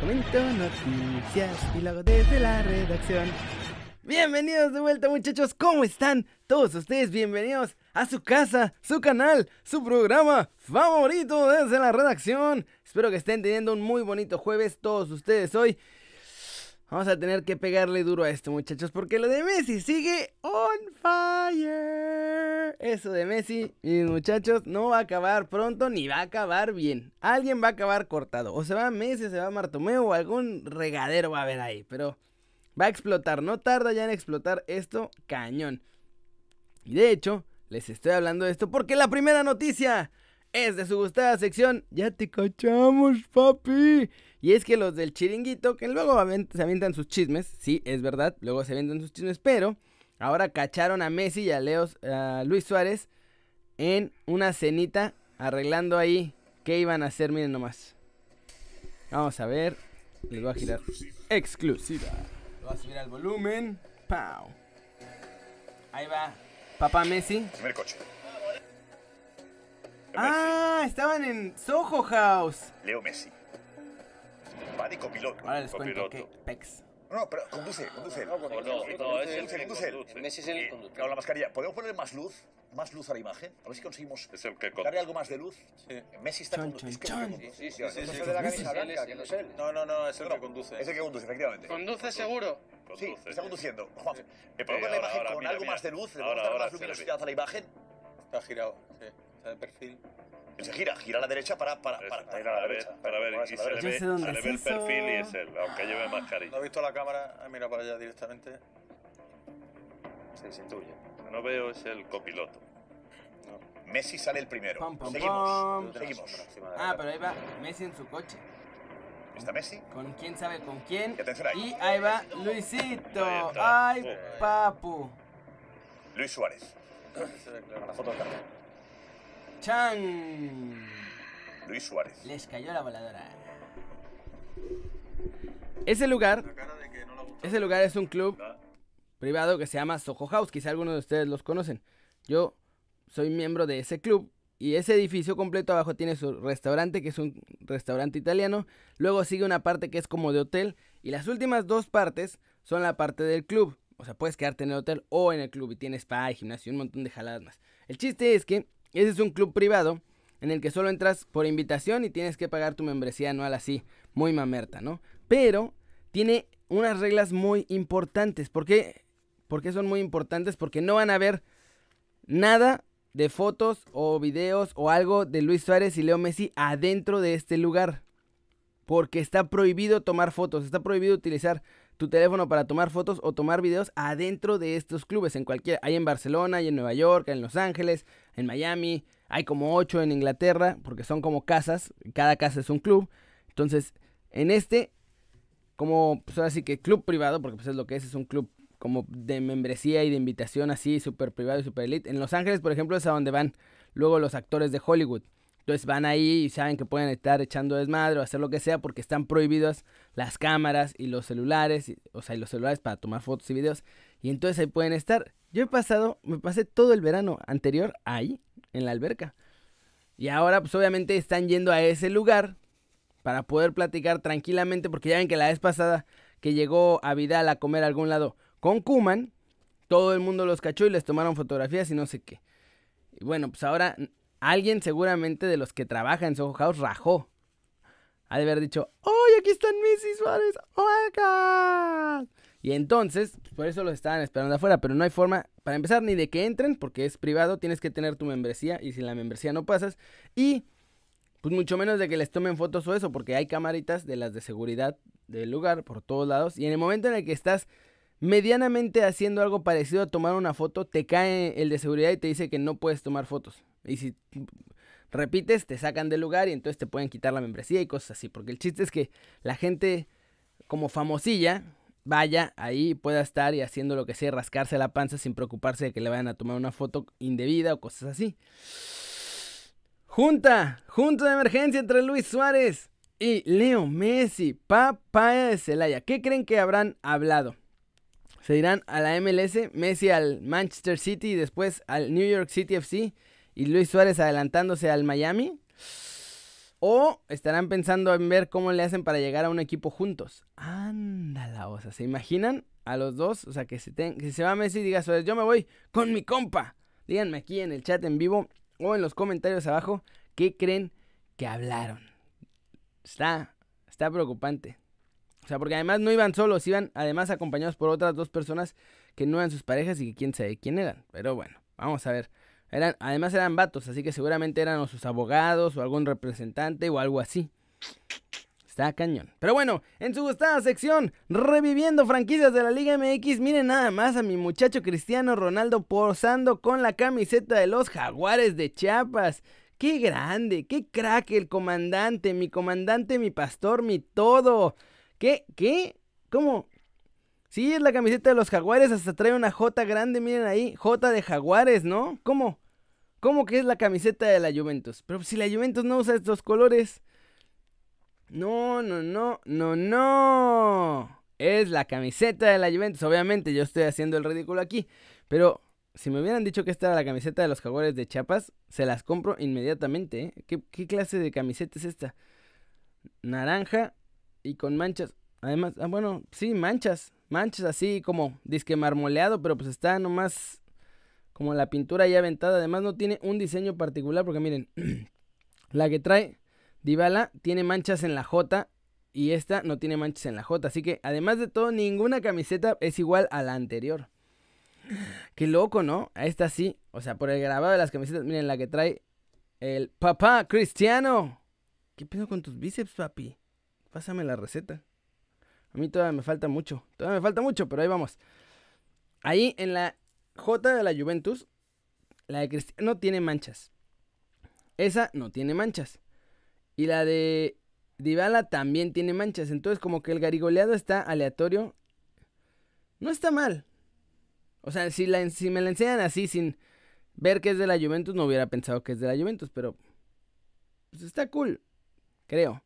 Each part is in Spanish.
Comento noticias y luego desde la redacción. Bienvenidos de vuelta muchachos, ¿cómo están? Todos ustedes bienvenidos a su casa, su canal, su programa favorito desde la redacción. Espero que estén teniendo un muy bonito jueves todos ustedes hoy. Vamos a tener que pegarle duro a esto, muchachos, porque lo de Messi sigue on fire. Eso de Messi, mis muchachos, no va a acabar pronto ni va a acabar bien. Alguien va a acabar cortado. O se va Messi, se va Martomeo o algún regadero va a haber ahí. Pero va a explotar. No tarda ya en explotar esto cañón. Y de hecho, les estoy hablando de esto porque la primera noticia es de su gustada sección. Ya te cachamos, papi. Y es que los del chiringuito, que luego se avientan sus chismes, sí, es verdad, luego se avientan sus chismes, pero ahora cacharon a Messi y a, Leos, a Luis Suárez en una cenita arreglando ahí qué iban a hacer, miren nomás. Vamos a ver, les voy a girar. Exclusiva. Lo voy a subir al volumen. Pau. Ahí va. Papá Messi. Primer coche. Ah, estaban en Soho House. Leo Messi. Va de copiloto. Ahora les cuento que Pex. No, no, pero conduce, conduce. No, no, no, no, es el conduce, que conduce. conduce. Messi es el conductor. Claro, la mascarilla. ¿Podemos poner más luz? Más luz a la imagen. A ver si conseguimos Es el que darle algo más de luz. Messi está conduciendo. Sí, sí, No, sí, es sí. de la camisa blanca, él que no es. él. No, no, no, es el No, que conduce. Es el que conduce, efectivamente. ¿Conduce seguro? Sí, está conduciendo. Juan, Sí. ¿le podemos ver la imagen ahora, con mira, algo mira. más de luz? ¿Le podemos dar más luminosidad a la imagen? Está girado, sí. Está en perfil. Se gira, gira a la derecha para, para, para, para, para la ver, derecha. para ver, y a la se le ve, se le ve el perfil y es él, aunque lleve ¿No mascarilla. ha visto la cámara? Ah, mira para allá directamente. Se, se intuye. Lo que no veo es el copiloto. Messi sale el primero. Seguimos. Seguimos. Ah, pero ahí va Messi en su coche. ¿Está Messi? Con quién sabe con quién. Y ahí. Y ahí va Luisito. Ahí. Ay, papu. Luis Suárez. La foto de. Chan. Luis Suárez. Les cayó la voladora. Ese lugar, no ese lugar es un club privado que se llama Soho House. Quizá algunos de ustedes los conocen. Yo soy miembro de ese club. Y ese edificio completo abajo tiene su restaurante, que es un restaurante italiano. Luego sigue una parte que es como de hotel. Y las últimas dos partes son la parte del club. O sea, puedes quedarte en el hotel o en el club. Y tienes spa y gimnasio y un montón de jaladas más. El chiste es que ese es un club privado en el que solo entras por invitación y tienes que pagar tu membresía anual así, muy mamerta, ¿no? Pero tiene unas reglas muy importantes. ¿Por qué? ¿Por qué son muy importantes? Porque no van a ver nada de fotos o videos o algo de Luis Suárez y Leo Messi adentro de este lugar. Porque está prohibido tomar fotos, está prohibido utilizar tu teléfono para tomar fotos o tomar videos adentro de estos clubes. En cualquier, hay en Barcelona, hay en Nueva York, hay en Los Ángeles, en Miami, hay como ocho en Inglaterra, porque son como casas, cada casa es un club. Entonces, en este, como pues ahora sí que club privado, porque pues es lo que es, es un club como de membresía y de invitación así, súper privado y súper elite. En Los Ángeles, por ejemplo, es a donde van luego los actores de Hollywood. Entonces van ahí y saben que pueden estar echando desmadre o hacer lo que sea porque están prohibidas las cámaras y los celulares, o sea, y los celulares para tomar fotos y videos. Y entonces ahí pueden estar. Yo he pasado, me pasé todo el verano anterior ahí, en la alberca. Y ahora, pues obviamente están yendo a ese lugar para poder platicar tranquilamente, porque ya ven que la vez pasada que llegó a Vidal a comer a algún lado con Kuman, todo el mundo los cachó y les tomaron fotografías y no sé qué. Y bueno, pues ahora alguien seguramente de los que trabaja en Soho House rajó. Ha de haber dicho, ¡Ay, aquí están Messi y Suárez! ¡Oh my! Y entonces, por eso los estaban esperando afuera, pero no hay forma, para empezar, ni de que entren, porque es privado, tienes que tener tu membresía, y si la membresía no pasas, y pues mucho menos de que les tomen fotos o eso, porque hay camaritas de las de seguridad del lugar por todos lados, y en el momento en el que estás medianamente haciendo algo parecido a tomar una foto, te cae el de seguridad y te dice que no puedes tomar fotos. Y si repites, te sacan del lugar y entonces te pueden quitar la membresía y cosas así. Porque el chiste es que la gente como famosilla vaya ahí pueda estar y haciendo lo que sea, rascarse la panza sin preocuparse de que le vayan a tomar una foto indebida o cosas así. Junta, junta de emergencia entre Luis Suárez y Leo Messi, papaya de Celaya. ¿Qué creen que habrán hablado? Se irán a la MLS, Messi al Manchester City y después al New York City FC y Luis Suárez adelantándose al Miami. O estarán pensando en ver cómo le hacen para llegar a un equipo juntos. Ándala, o sea, ¿se imaginan a los dos? O sea, que se, ten- que se va Messi y diga, "Suárez, yo me voy con mi compa. Díganme aquí en el chat en vivo o en los comentarios abajo qué creen que hablaron. Está, está preocupante. O sea, porque además no iban solos, iban además acompañados por otras dos personas que no eran sus parejas y que quién sabe quién eran. Pero bueno, vamos a ver. Eran, además eran vatos, así que seguramente eran o sus abogados o algún representante o algo así. Está cañón. Pero bueno, en su gustada sección, reviviendo franquicias de la Liga MX, miren nada más a mi muchacho Cristiano Ronaldo posando con la camiseta de los Jaguares de Chiapas. ¡Qué grande! ¡Qué crack el comandante! Mi comandante, mi pastor, mi todo. ¿Qué? ¿Qué? ¿Cómo? Sí, es la camiseta de los Jaguares, hasta trae una J grande, miren ahí, J de Jaguares, ¿no? ¿Cómo? ¿Cómo que es la camiseta de la Juventus? Pero si la Juventus no usa estos colores. No, no, no, no, no. Es la camiseta de la Juventus. Obviamente yo estoy haciendo el ridículo aquí. Pero si me hubieran dicho que esta era la camiseta de los jaguares de Chiapas, se las compro inmediatamente. ¿eh? ¿Qué, qué clase de camiseta es esta? Naranja y con manchas. Además, ah, bueno, sí, manchas. Manchas así como disque marmoleado, pero pues está nomás como la pintura ya aventada. Además no tiene un diseño particular porque miren, la que trae Dybala tiene manchas en la J y esta no tiene manchas en la J. Así que además de todo, ninguna camiseta es igual a la anterior. Qué loco, ¿no? A esta sí. O sea, por el grabado de las camisetas, miren la que trae el papá Cristiano. ¿Qué pedo con tus bíceps, papi? Pásame la receta. A mí todavía me falta mucho. Todavía me falta mucho, pero ahí vamos. Ahí en la J de la Juventus, la de Cristiano tiene manchas. Esa no tiene manchas. Y la de Dybala también tiene manchas. Entonces, como que el garigoleado está aleatorio. No está mal. O sea, si, si me la enseñan así sin ver que es de la Juventus, no hubiera pensado que es de la Juventus. Pero, pues está cool. Creo.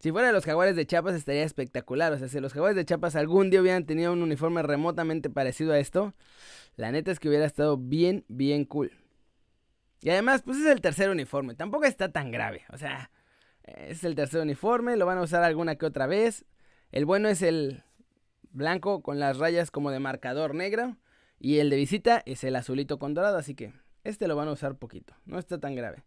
Si fuera de los jaguares de Chiapas estaría espectacular. O sea, si los jaguares de Chiapas algún día hubieran tenido un uniforme remotamente parecido a esto, la neta es que hubiera estado bien, bien cool. Y además, pues es el tercer uniforme. Tampoco está tan grave. O sea, es el tercer uniforme. Lo van a usar alguna que otra vez. El bueno es el blanco con las rayas como de marcador negro. Y el de visita es el azulito con dorado. Así que este lo van a usar poquito. No está tan grave.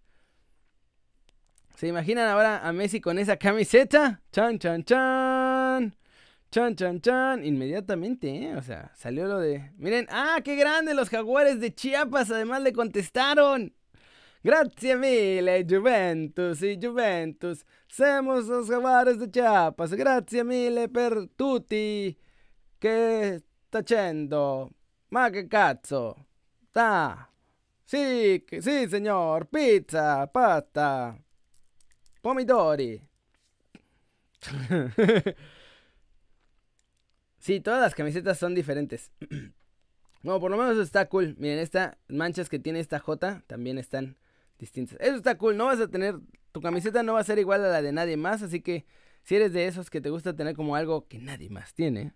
¿Se imaginan ahora a Messi con esa camiseta? Chan, chan, chan. Chan, chan, chan. Inmediatamente, ¿eh? O sea, salió lo de... Miren, ¡ah, qué grande! Los jaguares de Chiapas además le contestaron. Grazie mille, Juventus y Juventus. Siamo los jaguares de Chiapas. Grazie mille per tutti. Che sta facendo? Ma che cazzo? Ta. Che- sì, signor. Pizza, pasta. Pomidori. sí, todas las camisetas son diferentes. no, por lo menos eso está cool. Miren, estas manchas que tiene esta J también están distintas. Eso está cool. No vas a tener. Tu camiseta no va a ser igual a la de nadie más. Así que si eres de esos que te gusta tener como algo que nadie más tiene,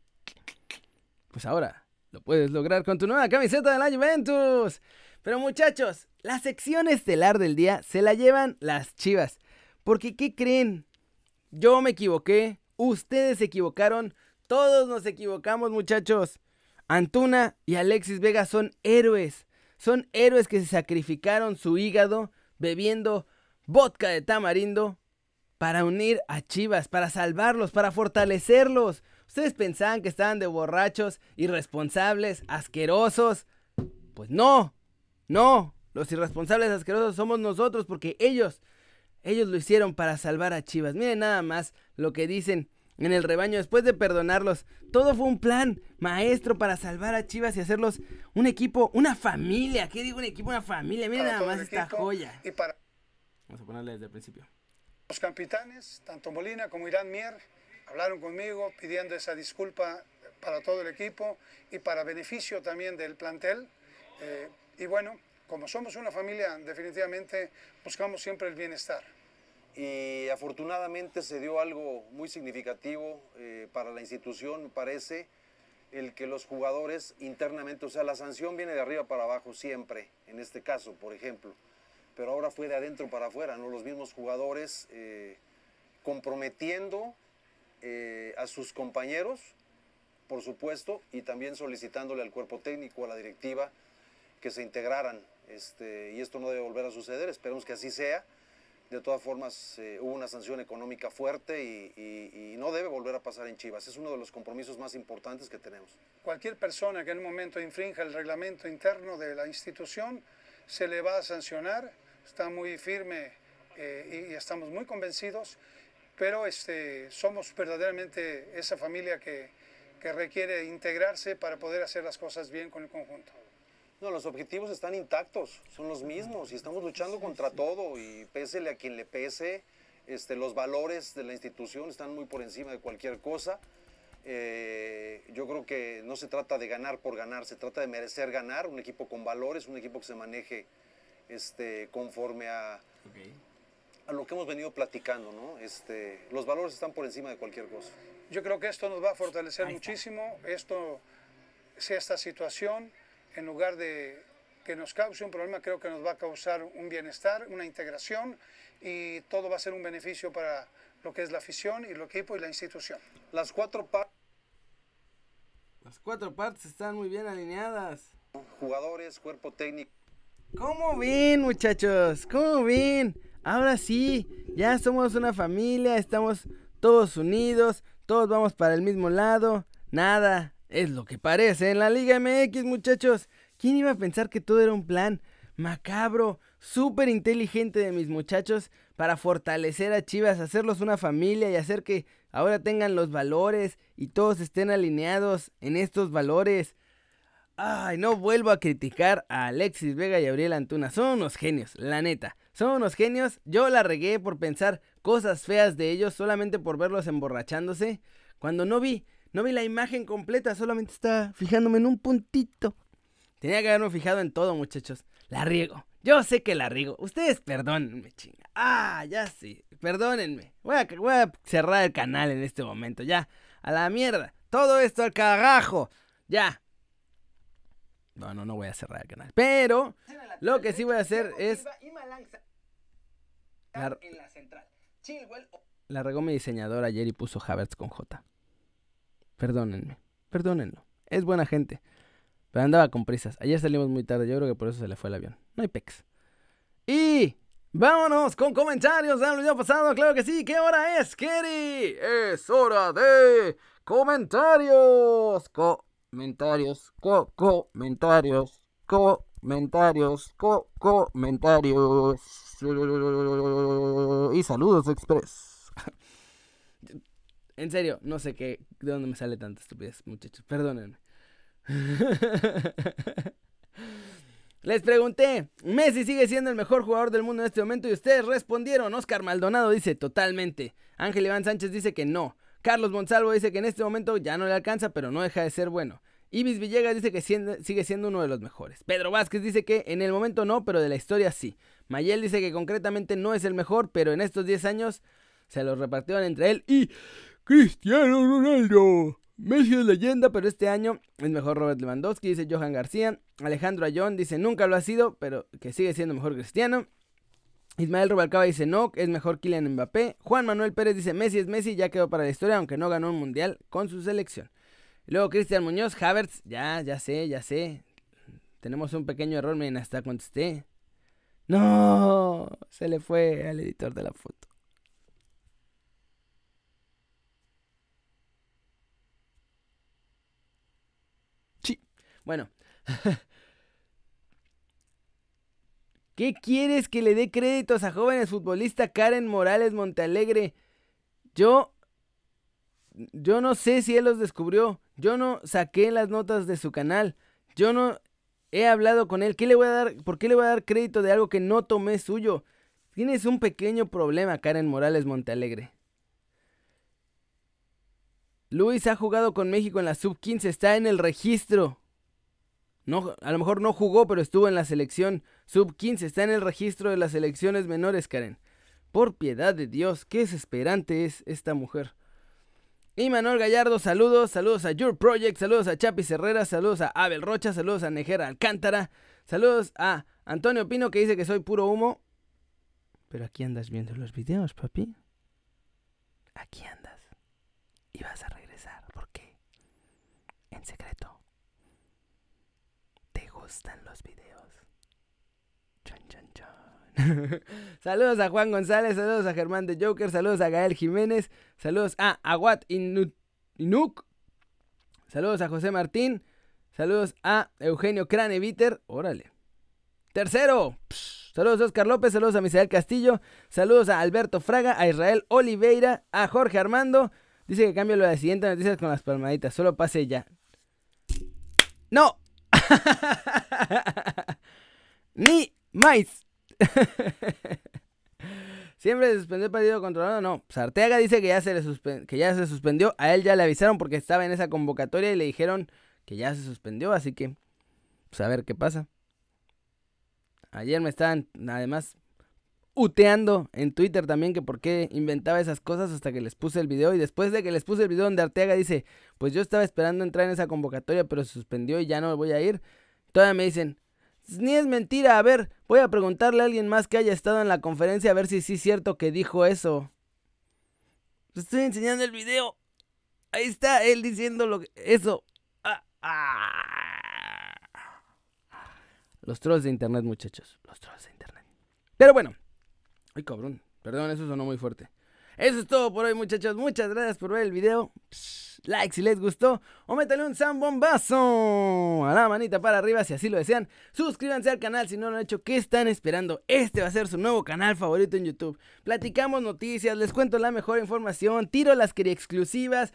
pues ahora lo puedes lograr con tu nueva camiseta de la Juventus. Pero muchachos, la sección estelar del día se la llevan las chivas. Porque, ¿qué creen? Yo me equivoqué, ustedes se equivocaron, todos nos equivocamos, muchachos. Antuna y Alexis Vega son héroes. Son héroes que se sacrificaron su hígado bebiendo vodka de tamarindo para unir a Chivas, para salvarlos, para fortalecerlos. Ustedes pensaban que estaban de borrachos, irresponsables, asquerosos. Pues no, no. Los irresponsables asquerosos somos nosotros porque ellos, ellos lo hicieron para salvar a Chivas. Miren nada más lo que dicen en el rebaño después de perdonarlos. Todo fue un plan maestro para salvar a Chivas y hacerlos un equipo, una familia. ¿Qué digo un equipo, una familia? Miren para nada más esta joya. Y para Vamos a ponerle desde el principio. los capitanes, tanto Molina como Irán Mier, hablaron conmigo pidiendo esa disculpa para todo el equipo y para beneficio también del plantel. Eh, y bueno, como somos una familia, definitivamente buscamos siempre el bienestar. Y afortunadamente se dio algo muy significativo eh, para la institución, me parece, el que los jugadores internamente, o sea, la sanción viene de arriba para abajo siempre, en este caso, por ejemplo, pero ahora fue de adentro para afuera, ¿no? Los mismos jugadores eh, comprometiendo eh, a sus compañeros, por supuesto, y también solicitándole al cuerpo técnico, a la directiva, que se integraran. Este, y esto no debe volver a suceder, esperemos que así sea. De todas formas, eh, hubo una sanción económica fuerte y, no debe volver a pasar en Chivas. Es uno de los compromisos más importantes que tenemos. Cualquier persona que en un momento infrinja el reglamento interno de la institución se le va a sancionar. Está muy firme eh, y, estamos muy convencidos, pero este, somos verdaderamente esa familia que requiere integrarse para poder hacer las cosas bien con el conjunto. No, los objetivos están intactos, son los mismos y estamos luchando contra todo y pésele a quien le pese, este, los valores de la institución están muy por encima de cualquier cosa. Eh, yo creo que no se trata de ganar por ganar, se trata de merecer ganar, un equipo con valores, un equipo que se maneje este, conforme a, a lo que hemos venido platicando, ¿no? Este, los valores están por encima de cualquier cosa. Yo creo que esto nos va a fortalecer muchísimo. Esto, si esta situación, en lugar de que nos cause un problema, creo que nos va a causar un bienestar, una integración y todo va a ser un beneficio para lo que es la afición y el equipo y la institución. Las cuatro partes, Las cuatro partes están muy bien alineadas. jugadores, cuerpo técnico, ¿Cómo ven, muchachos? ¿Cómo ven? Ahora sí, ya somos una familia, estamos todos unidos, todos vamos para el mismo lado. Nada, es lo que parece en la Liga MX, muchachos. ¿Quién iba a pensar que todo era un plan macabro, súper inteligente de mis muchachos para fortalecer a Chivas, hacerlos una familia y hacer que ahora tengan los valores y todos estén alineados en estos valores? Ay, no vuelvo a criticar a Alexis Vega y Gabriel Antuna. Son unos genios, la neta. Son unos genios. Yo la regué por pensar cosas feas de ellos solamente por verlos emborrachándose. Cuando no vi, no vi la imagen completa, solamente estaba fijándome en un puntito. Tenía que haberme fijado en todo, muchachos. La riego. Yo sé que la riego. Ustedes perdónenme, chinga. Ah, ya sí. Perdónenme. Voy a, voy a cerrar el canal en este momento. Ya. A la mierda. Todo esto al cagajo. Ya. No, no, no voy a cerrar el canal. Pero lo que sí voy a hacer es... La, la regó mi diseñador ayer y puso Havertz con J. Perdónenme. Perdónenlo. Es buena gente. Pero andaba con prisas. Ayer salimos muy tarde. Yo creo que por eso se le fue el avión. No hay pex. Y... Vámonos con comentarios del video pasado. Claro que sí. ¿Qué hora es, Kerry? Es hora de comentarios. Comentarios. Co comentarios. Comentarios. Co comentarios. Y saludos, Express. En serio, no sé qué, de dónde me sale tanta estupidez, muchachos. Perdónenme. Les pregunté, Messi sigue siendo el mejor jugador del mundo en este momento y ustedes respondieron. Oscar Maldonado dice totalmente. Ángel Iván Sánchez dice que no. Carlos Monsalvo dice que en este momento ya no le alcanza, pero no deja de ser bueno. Ibis Villegas dice que sigue siendo uno de los mejores. Pedro Vázquez dice que en el momento no, pero de la historia sí. Mayel dice que concretamente no es el mejor, pero en estos 10 años se los repartieron entre él y Cristiano Ronaldo. Messi es leyenda, pero este año es mejor Robert Lewandowski, dice Johan García. Alejandro Ayón dice nunca lo ha sido, pero que sigue siendo mejor Cristiano. Ismael Rubalcaba dice no, es mejor Kylian Mbappé. Juan Manuel Pérez dice Messi es Messi, ya quedó para la historia, aunque no ganó un mundial con su selección. Luego Cristian Muñoz, Havertz, ya, ya sé, ya sé. Tenemos un pequeño error, miren, hasta contesté. No, se le fue al editor de la foto. Sí, bueno. ¿Qué quieres que le dé créditos a jóvenes futbolista Karen Morales Montealegre? Yo yo no sé si él los descubrió. Yo no saqué las notas de su canal. Yo no he hablado con él. ¿Qué le voy a dar? ¿Por qué le voy a dar crédito de algo que no tomé suyo? Tienes un pequeño problema, Karen Morales Montealegre. Luis ha jugado con México en la sub-15, está en el registro. No, a lo mejor no jugó, pero estuvo en la selección sub-15, está en el registro de las selecciones menores, Karen. Por piedad de Dios, qué desesperante es esta mujer. Y Manuel Gallardo, saludos, saludos a Your Project, saludos a Chapi Herrera, saludos a Abel Rocha, saludos a Nejera Alcántara, saludos a Antonio Pino que dice que soy puro humo. Pero aquí andas viendo los videos, papi. Aquí andas. Y vas a regresar. ¿Por qué? En secreto. ¿Te gustan los videos? Chon, chon, chon. saludos a Juan González, saludos a Germán de Joker, saludos a Gael Jiménez, saludos a Aguat Inu- Inuk, saludos a José Martín, saludos a Eugenio Craneviter, órale. Tercero, saludos a Oscar López, saludos a Misael Castillo, saludos a Alberto Fraga, a Israel Oliveira, a Jorge Armando. Dice que cambio lo de la siguiente noticias con las palmaditas, solo pase ya. ¡No! Ni más. Siempre se suspendió el partido controlado. No, pues dice que ya, se que ya se suspendió. A él ya le avisaron porque estaba en esa convocatoria y le dijeron que ya se suspendió. Así que, pues a ver qué pasa. Ayer me estaban, además, uteando en Twitter también que por qué inventaba esas cosas hasta que les puse el video. Y después de que les puse el video donde Arteaga dice, pues yo estaba esperando entrar en esa convocatoria, pero se suspendió y ya no voy a ir. Todavía me dicen, ni es mentira, a ver, voy a preguntarle a alguien más que haya estado en la conferencia a ver si sí es cierto que dijo eso. Te estoy enseñando el video. Ahí está él diciendo lo eso. Ah, ah. Los trolls de internet, muchachos. Los trolls de internet. Pero bueno. Ay, cabrón. Perdón, eso sonó muy fuerte. Eso es todo por hoy, muchachos. Muchas gracias por ver el video. Like si les gustó. O métale un zambombazo a la manita para arriba si así lo desean. Suscríbanse al canal si no lo han hecho. ¿Qué están esperando? Este va a ser su nuevo canal favorito en YouTube. Platicamos noticias, les cuento la mejor información, tiro las quería exclusivas.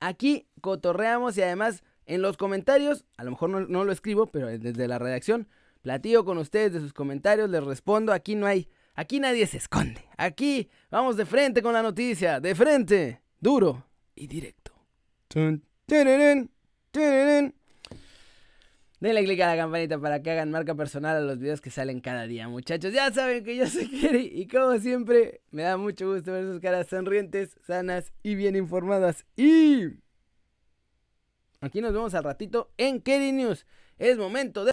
Aquí cotorreamos y además en los comentarios, a lo mejor no, no lo escribo, pero desde la redacción, platico con ustedes de sus comentarios, les respondo. Aquí no hay, aquí nadie se esconde. Aquí vamos de frente con la noticia, de frente, duro y directo. Denle click a la campanita para que hagan marca personal a los videos que salen cada día, muchachos. Ya saben que yo soy Kerry y como siempre me da mucho gusto ver sus caras sonrientes, sanas y bien informadas. Y aquí nos vemos al ratito en Kerry News. Es momento de...